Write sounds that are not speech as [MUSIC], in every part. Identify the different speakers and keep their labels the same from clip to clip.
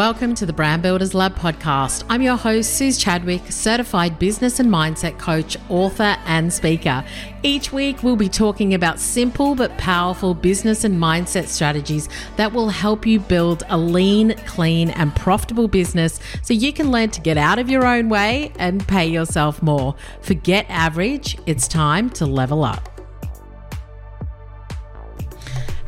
Speaker 1: Welcome to the Brand Builders Lab podcast. I'm your host, Suz Chadwick, certified business and mindset coach, author, and speaker. Each week, we'll be talking about simple but powerful business and mindset strategies that will help you build a lean, clean, and profitable business so you can learn to get out of your own way and pay yourself more. Forget average, it's time to level up.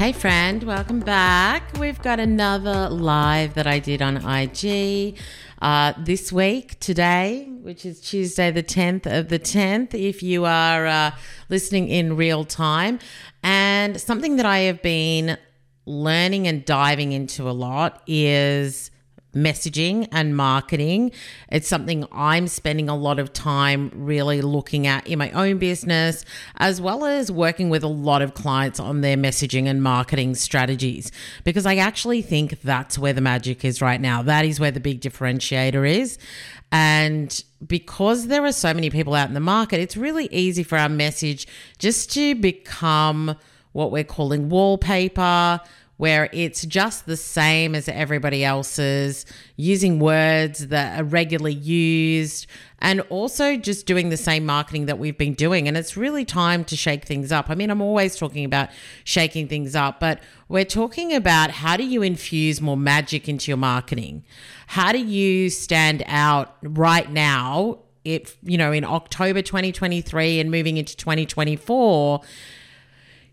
Speaker 1: Hey, friend, welcome back. We've got another live that I did on IG uh, this week, today, which is Tuesday, the 10th of the 10th, if you are uh, listening in real time. And something that I have been learning and diving into a lot is messaging and marketing. It's something I'm spending a lot of time really looking at in my own business, as well as working with a lot of clients on their messaging and marketing strategies, because I actually think that's where the magic is right now. That is where the big differentiator is. And because there are so many people out in the market, it's really easy for our message just to become what we're calling wallpaper where it's just the same as everybody else's, using words that are regularly used, and also just doing the same marketing that we've been doing. And it's really time to shake things up. I mean, I'm always talking about shaking things up, but we're talking about how do you infuse more magic into your marketing? How do you stand out right now? If, you know, in October 2023 and moving into 2024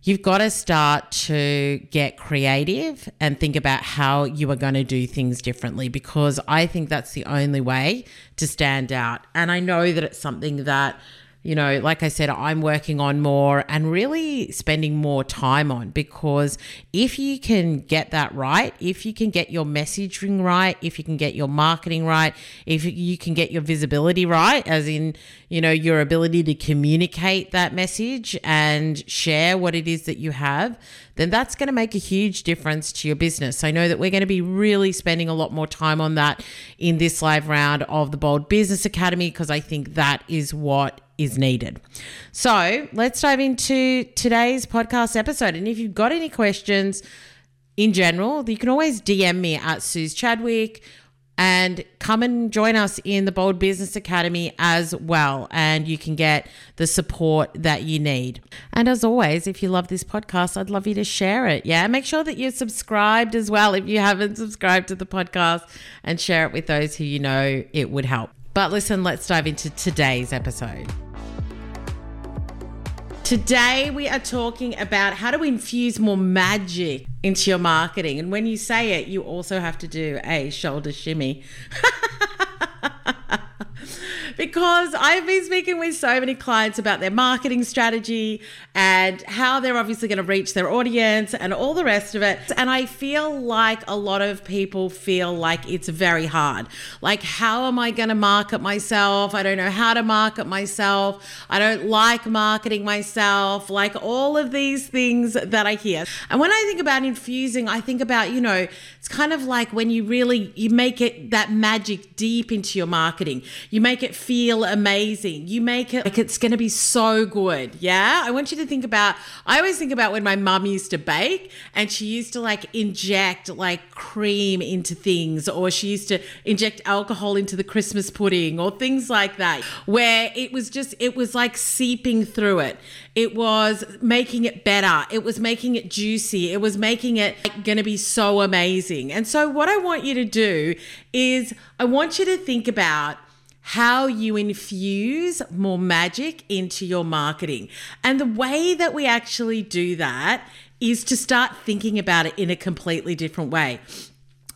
Speaker 1: you've got to start to get creative and think about how you are going to do things differently because I think that's the only way to stand out. And I know that it's something that you know, like I said, I'm working on more and really spending more time on because if you can get that right, if you can get your messaging right, if you can get your marketing right, if you can get your visibility right, as in, you know, your ability to communicate that message and share what it is that you have, then that's going to make a huge difference to your business. I know that we're going to be really spending a lot more time on that in this live round of the Bold Business Academy because I think that is what is needed. So let's dive into today's podcast episode. And if you've got any questions in general, you can always DM me at Suz Chadwick and come and join us in the Bold Business Academy as well. And you can get the support that you need. And as always, if you love this podcast, I'd love you to share it. Yeah. Make sure that you're subscribed as well if you haven't subscribed to the podcast and share it with those who you know it would help. But listen, let's dive into today's episode. Today, we are talking about how to infuse more magic into your marketing. And when you say it, you also have to do a shoulder shimmy. [LAUGHS] because I've been speaking with so many clients about their marketing strategy and how they're obviously going to reach their audience and all the rest of it. And I feel like a lot of people feel like it's very hard. Like, how am I going to market myself? I don't know how to market myself. I don't like marketing myself. Like, all of these things that I hear. And when I think about infusing, I think about, you know, it's kind of like when you really you make it that magic deep into your marketing. You make it feel amazing. You make it like it's going to be so good. Yeah. I want you to think about, I always think about when my mum used to bake and she used to like inject like cream into things or she used to inject alcohol into the Christmas pudding or things like that, where it was just, it was like seeping through it. It was making it better. It was making it juicy. It was making it like, going to be so amazing. And so, what I want you to do is, I want you to think about how you infuse more magic into your marketing. And the way that we actually do that is to start thinking about it in a completely different way.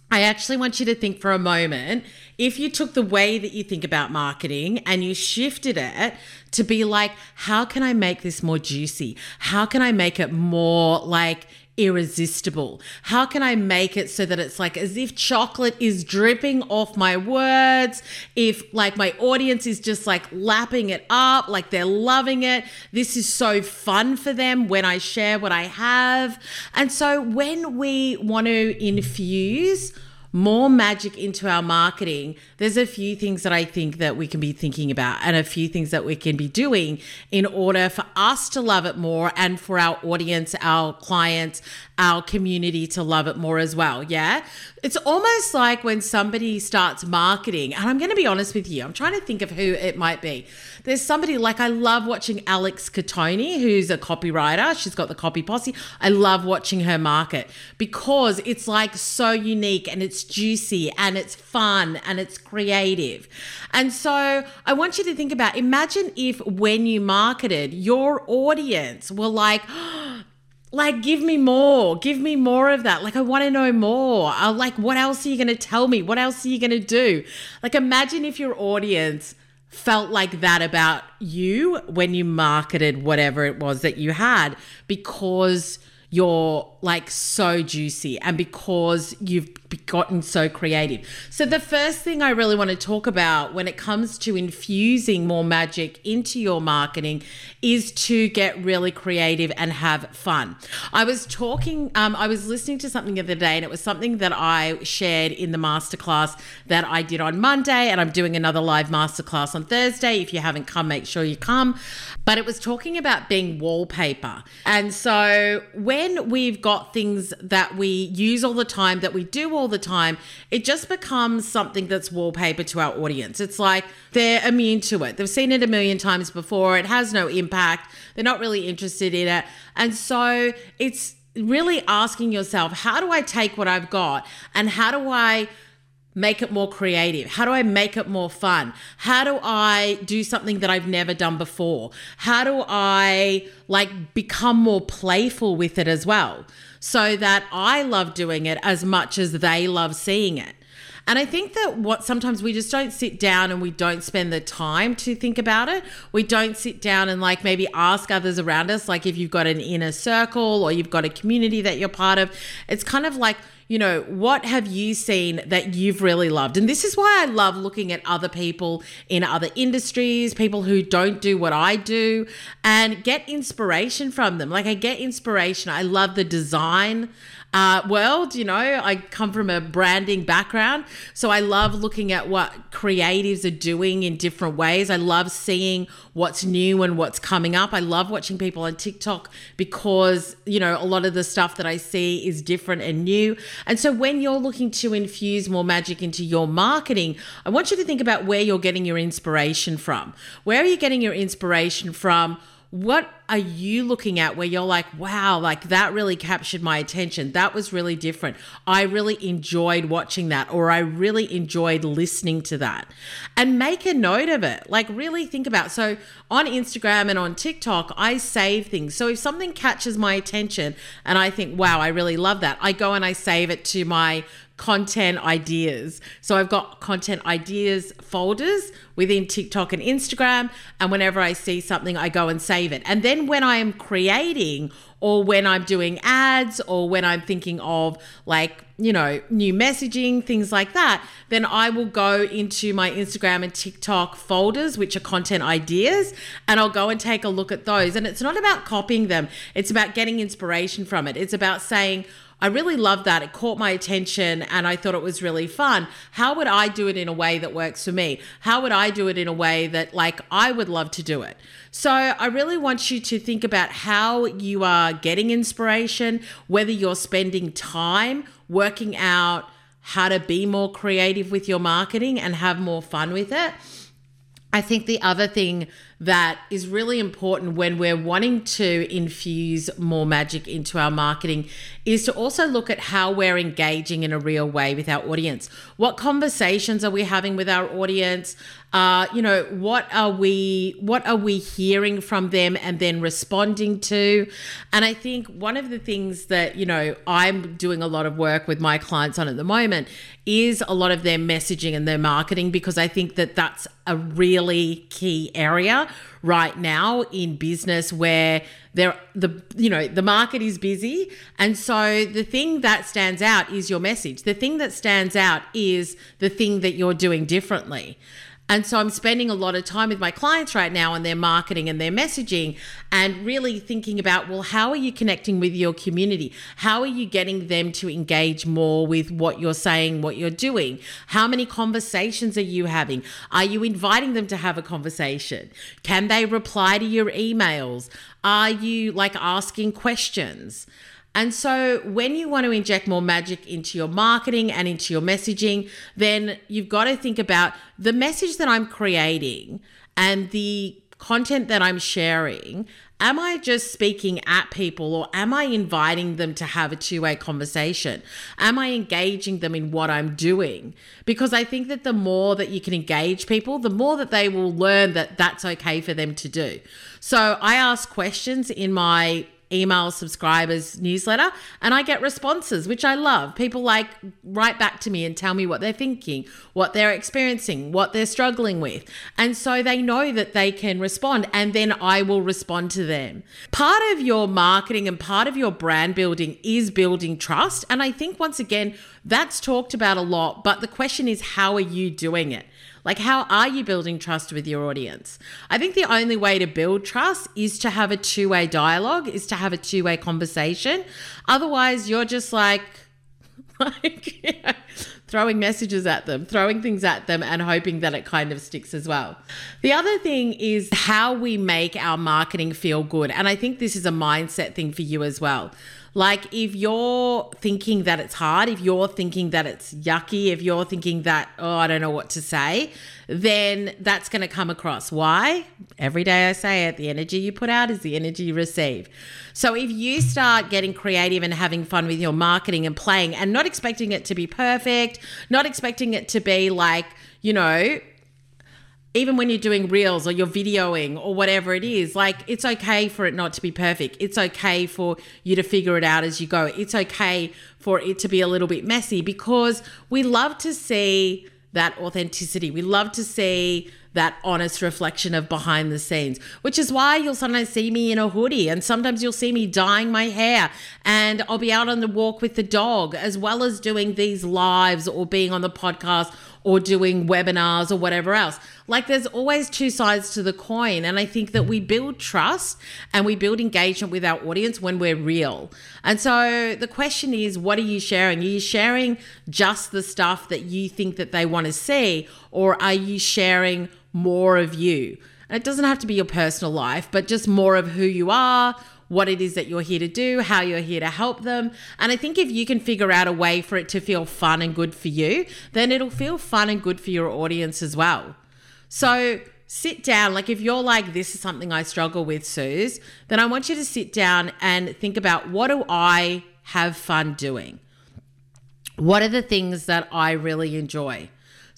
Speaker 1: I actually want you to think for a moment if you took the way that you think about marketing and you shifted it to be like, how can I make this more juicy? How can I make it more like irresistible? How can I make it so that it's like as if chocolate is dripping off my words? If like my audience is just like lapping it up, like they're loving it. This is so fun for them when I share what I have. And so when we want to infuse, more magic into our marketing, there's a few things that I think that we can be thinking about and a few things that we can be doing in order for us to love it more and for our audience, our clients, our community to love it more as well. Yeah. It's almost like when somebody starts marketing, and I'm going to be honest with you, I'm trying to think of who it might be. There's somebody like I love watching Alex Cattoni, who's a copywriter. She's got the Copy Posse. I love watching her market because it's like so unique and it's juicy and it's fun and it's creative. And so I want you to think about imagine if when you marketed, your audience were like, like give me more. Give me more of that. Like i want to know more. I, like what else are you going to tell me? What else are you going to do? Like imagine if your audience felt like that about you when you marketed whatever it was that you had because you're like so juicy and because you've gotten so creative. So, the first thing I really want to talk about when it comes to infusing more magic into your marketing is to get really creative and have fun. I was talking, um, I was listening to something the other day, and it was something that I shared in the masterclass that I did on Monday, and I'm doing another live masterclass on Thursday. If you haven't come, make sure you come. But it was talking about being wallpaper. And so, when we've got things that we use all the time, that we do all the time, it just becomes something that's wallpaper to our audience. It's like they're immune to it. They've seen it a million times before. It has no impact. They're not really interested in it. And so it's really asking yourself, how do I take what I've got and how do I make it more creative? How do I make it more fun? How do I do something that I've never done before? How do I like become more playful with it as well so that I love doing it as much as they love seeing it? And I think that what sometimes we just don't sit down and we don't spend the time to think about it. We don't sit down and like maybe ask others around us, like if you've got an inner circle or you've got a community that you're part of. It's kind of like, you know, what have you seen that you've really loved? And this is why I love looking at other people in other industries, people who don't do what I do, and get inspiration from them. Like, I get inspiration. I love the design uh, world. You know, I come from a branding background. So I love looking at what creatives are doing in different ways. I love seeing what's new and what's coming up. I love watching people on TikTok because, you know, a lot of the stuff that I see is different and new. And so when you're looking to infuse more magic into your marketing, I want you to think about where you're getting your inspiration from. Where are you getting your inspiration from? What are you looking at where you're like, wow, like that really captured my attention? That was really different. I really enjoyed watching that, or I really enjoyed listening to that. And make a note of it. Like, really think about. So, on Instagram and on TikTok, I save things. So, if something catches my attention and I think, wow, I really love that, I go and I save it to my content ideas. So I've got content ideas folders within TikTok and Instagram. And whenever I see something, I go and save it. And then when I am creating or when I'm doing ads or when I'm thinking of like, you know, new messaging, things like that, then I will go into my Instagram and TikTok folders, which are content ideas, and I'll go and take a look at those. And it's not about copying them, it's about getting inspiration from it. It's about saying, I really loved that. It caught my attention and I thought it was really fun. How would I do it in a way that works for me? How would I do it in a way that like I would love to do it? So I really want you to think about how you are getting inspiration, whether you're spending time working out how to be more creative with your marketing and have more fun with it. I think the other thing that is really important when we're wanting to infuse more magic into our marketing is to also look at how we're engaging in a real way with our audience. What conversations are we having with our audience? Uh, you know, what are we what are we hearing from them and then responding to? And I think one of the things that, you know, I'm doing a lot of work with my clients on at the moment is a lot of their messaging and their marketing because I think that that's a really key area right now in business where there the you know the market is busy. And so the thing that stands out is your message. The thing that stands out is the thing that you're doing differently and so I'm spending a lot of time with my clients right now on their marketing and their messaging and really thinking about, well, how are you connecting with your community? How are you getting them to engage more with what you're saying, what you're doing? How many conversations are you having? Are you inviting them to have a conversation? Can they reply to your emails? Are you like asking questions? And so, when you want to inject more magic into your marketing and into your messaging, then you've got to think about the message that I'm creating and the content that I'm sharing. Am I just speaking at people or am I inviting them to have a two way conversation? Am I engaging them in what I'm doing? Because I think that the more that you can engage people, the more that they will learn that that's okay for them to do. So I ask questions in my email subscribers newsletter and I get responses, which I love. People like write back to me and tell me what they're thinking, what they're experiencing, what they're struggling with. And so they know that they can respond and then I will respond to them. Part of your marketing and part of your brand building is building trust. And I think once again, that's talked about a lot, but the question is, how are you doing it? Like, how are you building trust with your audience? I think the only way to build trust is to have a two way dialogue, is to have a two way conversation. Otherwise, you're just like, [LAUGHS] like throwing messages at them, throwing things at them, and hoping that it kind of sticks as well. The other thing is how we make our marketing feel good. And I think this is a mindset thing for you as well. Like, if you're thinking that it's hard, if you're thinking that it's yucky, if you're thinking that, oh, I don't know what to say, then that's going to come across. Why? Every day I say it the energy you put out is the energy you receive. So, if you start getting creative and having fun with your marketing and playing and not expecting it to be perfect, not expecting it to be like, you know, even when you're doing reels or you're videoing or whatever it is, like it's okay for it not to be perfect. It's okay for you to figure it out as you go. It's okay for it to be a little bit messy because we love to see that authenticity. We love to see that honest reflection of behind the scenes, which is why you'll sometimes see me in a hoodie and sometimes you'll see me dyeing my hair and I'll be out on the walk with the dog as well as doing these lives or being on the podcast or doing webinars or whatever else. Like there's always two sides to the coin. And I think that we build trust and we build engagement with our audience when we're real. And so the question is, what are you sharing? Are you sharing just the stuff that you think that they want to see? Or are you sharing more of you? And it doesn't have to be your personal life, but just more of who you are, what it is that you're here to do, how you're here to help them. And I think if you can figure out a way for it to feel fun and good for you, then it'll feel fun and good for your audience as well. So sit down. Like if you're like, this is something I struggle with, Suz, then I want you to sit down and think about what do I have fun doing? What are the things that I really enjoy?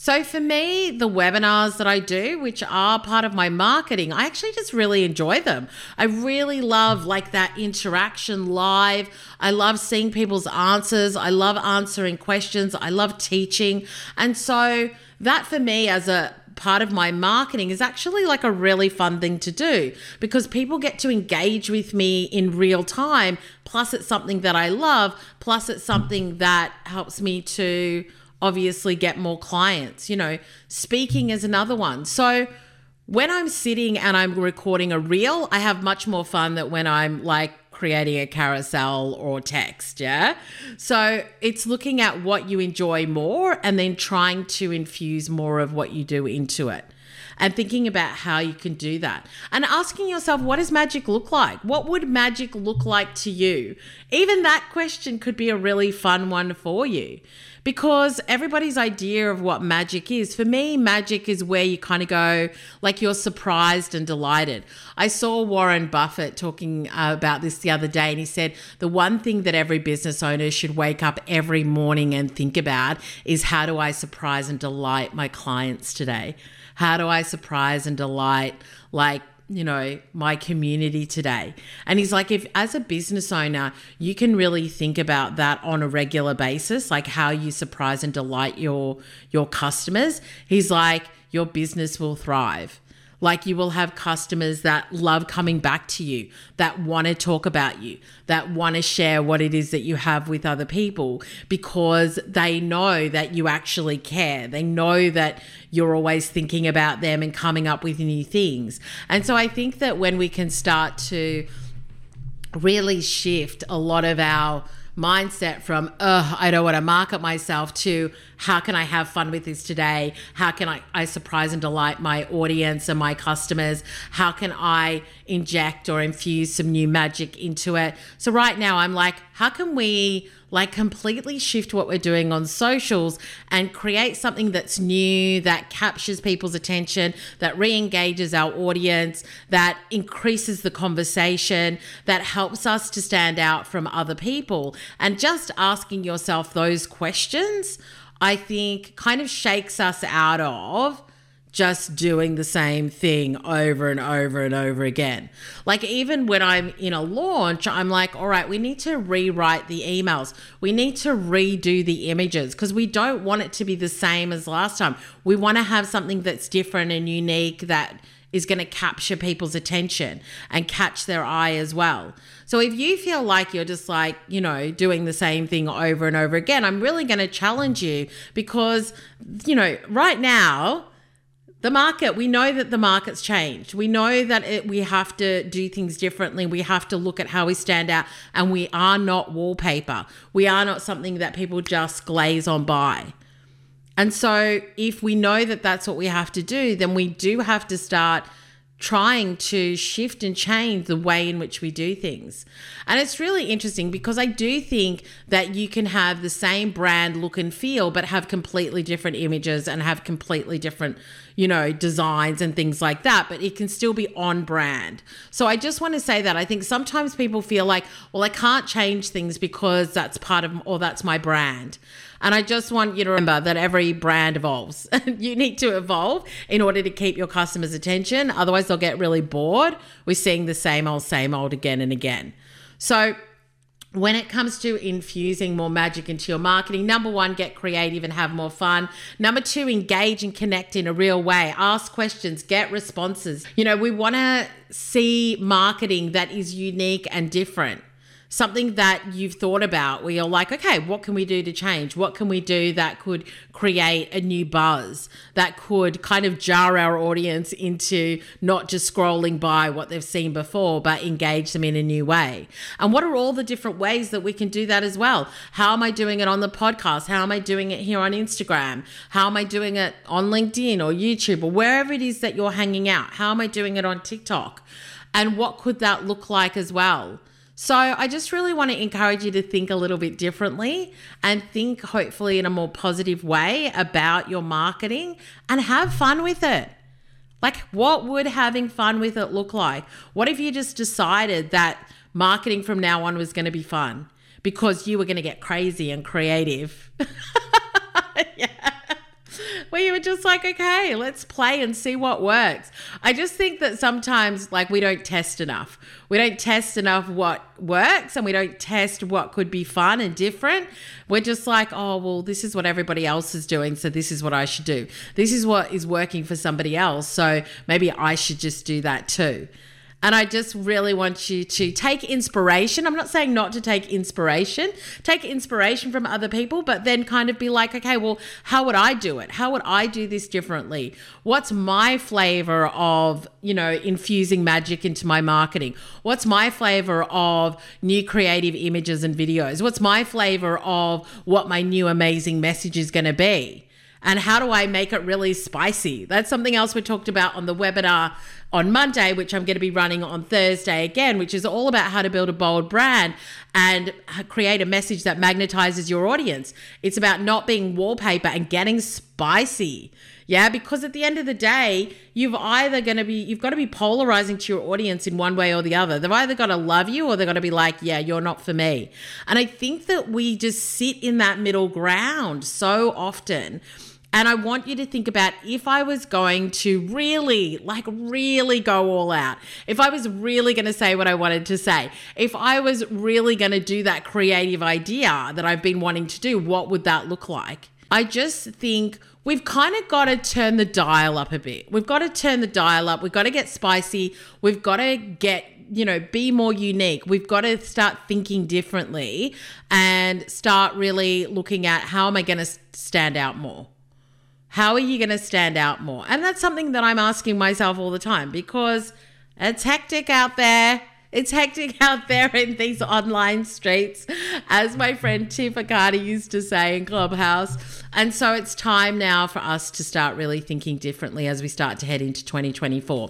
Speaker 1: So for me, the webinars that I do, which are part of my marketing, I actually just really enjoy them. I really love like that interaction live. I love seeing people's answers. I love answering questions. I love teaching. And so that for me as a part of my marketing is actually like a really fun thing to do because people get to engage with me in real time. Plus, it's something that I love. Plus, it's something that helps me to obviously get more clients. You know, speaking is another one. So when I'm sitting and I'm recording a reel, I have much more fun than when I'm like creating a carousel or text. Yeah. So it's looking at what you enjoy more and then trying to infuse more of what you do into it and thinking about how you can do that and asking yourself, what does magic look like? What would magic look like to you? Even that question could be a really fun one for you because everybody's idea of what magic is. For me, magic is where you kind of go like you're surprised and delighted. I saw Warren Buffett talking uh, about this the other day, and he said the one thing that every business owner should wake up every morning and think about is how do I surprise and delight my clients today? How do I surprise and delight like you know, my community today. And he's like, if as a business owner, you can really think about that on a regular basis, like how you surprise and delight your your customers, he's like, your business will thrive. Like you will have customers that love coming back to you, that want to talk about you, that want to share what it is that you have with other people because they know that you actually care. They know that you're always thinking about them and coming up with new things. And so I think that when we can start to really shift a lot of our mindset from, ugh, I don't want to market myself to how can I have fun with this today? How can I, I surprise and delight my audience and my customers? How can I inject or infuse some new magic into it? So right now I'm like, how can we like completely shift what we're doing on socials and create something that's new, that captures people's attention, that re engages our audience, that increases the conversation, that helps us to stand out from other people. And just asking yourself those questions, I think, kind of shakes us out of just doing the same thing over and over and over again. Like, even when I'm in a launch, I'm like, all right, we need to rewrite the emails. We need to redo the images because we don't want it to be the same as last time. We want to have something that's different and unique that is going to capture people's attention and catch their eye as well. So if you feel like you're just like, you know, doing the same thing over and over again, I'm really going to challenge you because, you know, right now, the market we know that the market's changed. We know that it, we have to do things differently. We have to look at how we stand out and we are not wallpaper. We are not something that people just glaze on by. And so if we know that that's what we have to do then we do have to start trying to shift and change the way in which we do things. And it's really interesting because I do think that you can have the same brand look and feel, but have completely different images and have completely different, you know, designs and things like that, but it can still be on brand. So I just want to say that I think sometimes people feel like, well, I can't change things because that's part of, or that's my brand. And I just want you to remember that every brand evolves. [LAUGHS] you need to evolve in order to keep your customers' attention. Otherwise, they'll get really bored with seeing the same old, same old again and again. So, when it comes to infusing more magic into your marketing, number one, get creative and have more fun. Number two, engage and connect in a real way. Ask questions, get responses. You know, we want to see marketing that is unique and different something that you've thought about where you're like, okay, what can we do to change? What can we do that could create a new buzz that could kind of jar our audience into not just scrolling by what they've seen before, but engage them in a new way? And what are all the different ways that we can do that as well? How am I doing it on the podcast? How am I doing it here on Instagram? How am I doing it on LinkedIn or YouTube or wherever it is that you're hanging out? How am I doing it on TikTok? And what could that look like as well? So I just really want to encourage you to think a little bit differently and think hopefully in a more positive way about your marketing and have fun with it. Like, what would having fun with it look like? What if you just decided that marketing from now on was going to be fun because you were going to get crazy and creative? [LAUGHS] yeah where you were just like, okay, let's play and see what works. I just think that sometimes, like, we don't test enough. We don't test enough what works and we don't test what could be fun and different. We're just like, oh, well, this is what everybody else is doing. So this is what I should do. This is what is working for somebody else. So maybe I should just do that too. And I just really want you to take inspiration. I'm not saying not to take inspiration, take inspiration from other people, but then kind of be like, okay, well, how would I do it? How would I do this differently? What's my flavor of, you know, infusing magic into my marketing? What's my flavor of new creative images and videos? What's my flavor of what my new amazing message is going to be? and how do I make it really spicy? That's something else we talked about on the webinar on Monday, which I'm going to be running on Thursday again, which is all about how to build a bold brand and create a message that magnetizes your audience. It's about not being wallpaper and getting spicy. Yeah, because at the end of the day, you've either going to be you've got to be polarizing to your audience in one way or the other. They've either got to love you or they're going to be like, "Yeah, you're not for me." And I think that we just sit in that middle ground so often and I want you to think about if I was going to really, like, really go all out, if I was really going to say what I wanted to say, if I was really going to do that creative idea that I've been wanting to do, what would that look like? I just think we've kind of got to turn the dial up a bit. We've got to turn the dial up. We've got to get spicy. We've got to get you know, be more unique. We've got to start thinking differently and start really looking at how am I going to stand out more? How are you going to stand out more? And that's something that I'm asking myself all the time because it's hectic out there. It's hectic [LAUGHS] out there in these online streets, as my friend Tiff Akati used to say in Clubhouse. And so it's time now for us to start really thinking differently as we start to head into 2024.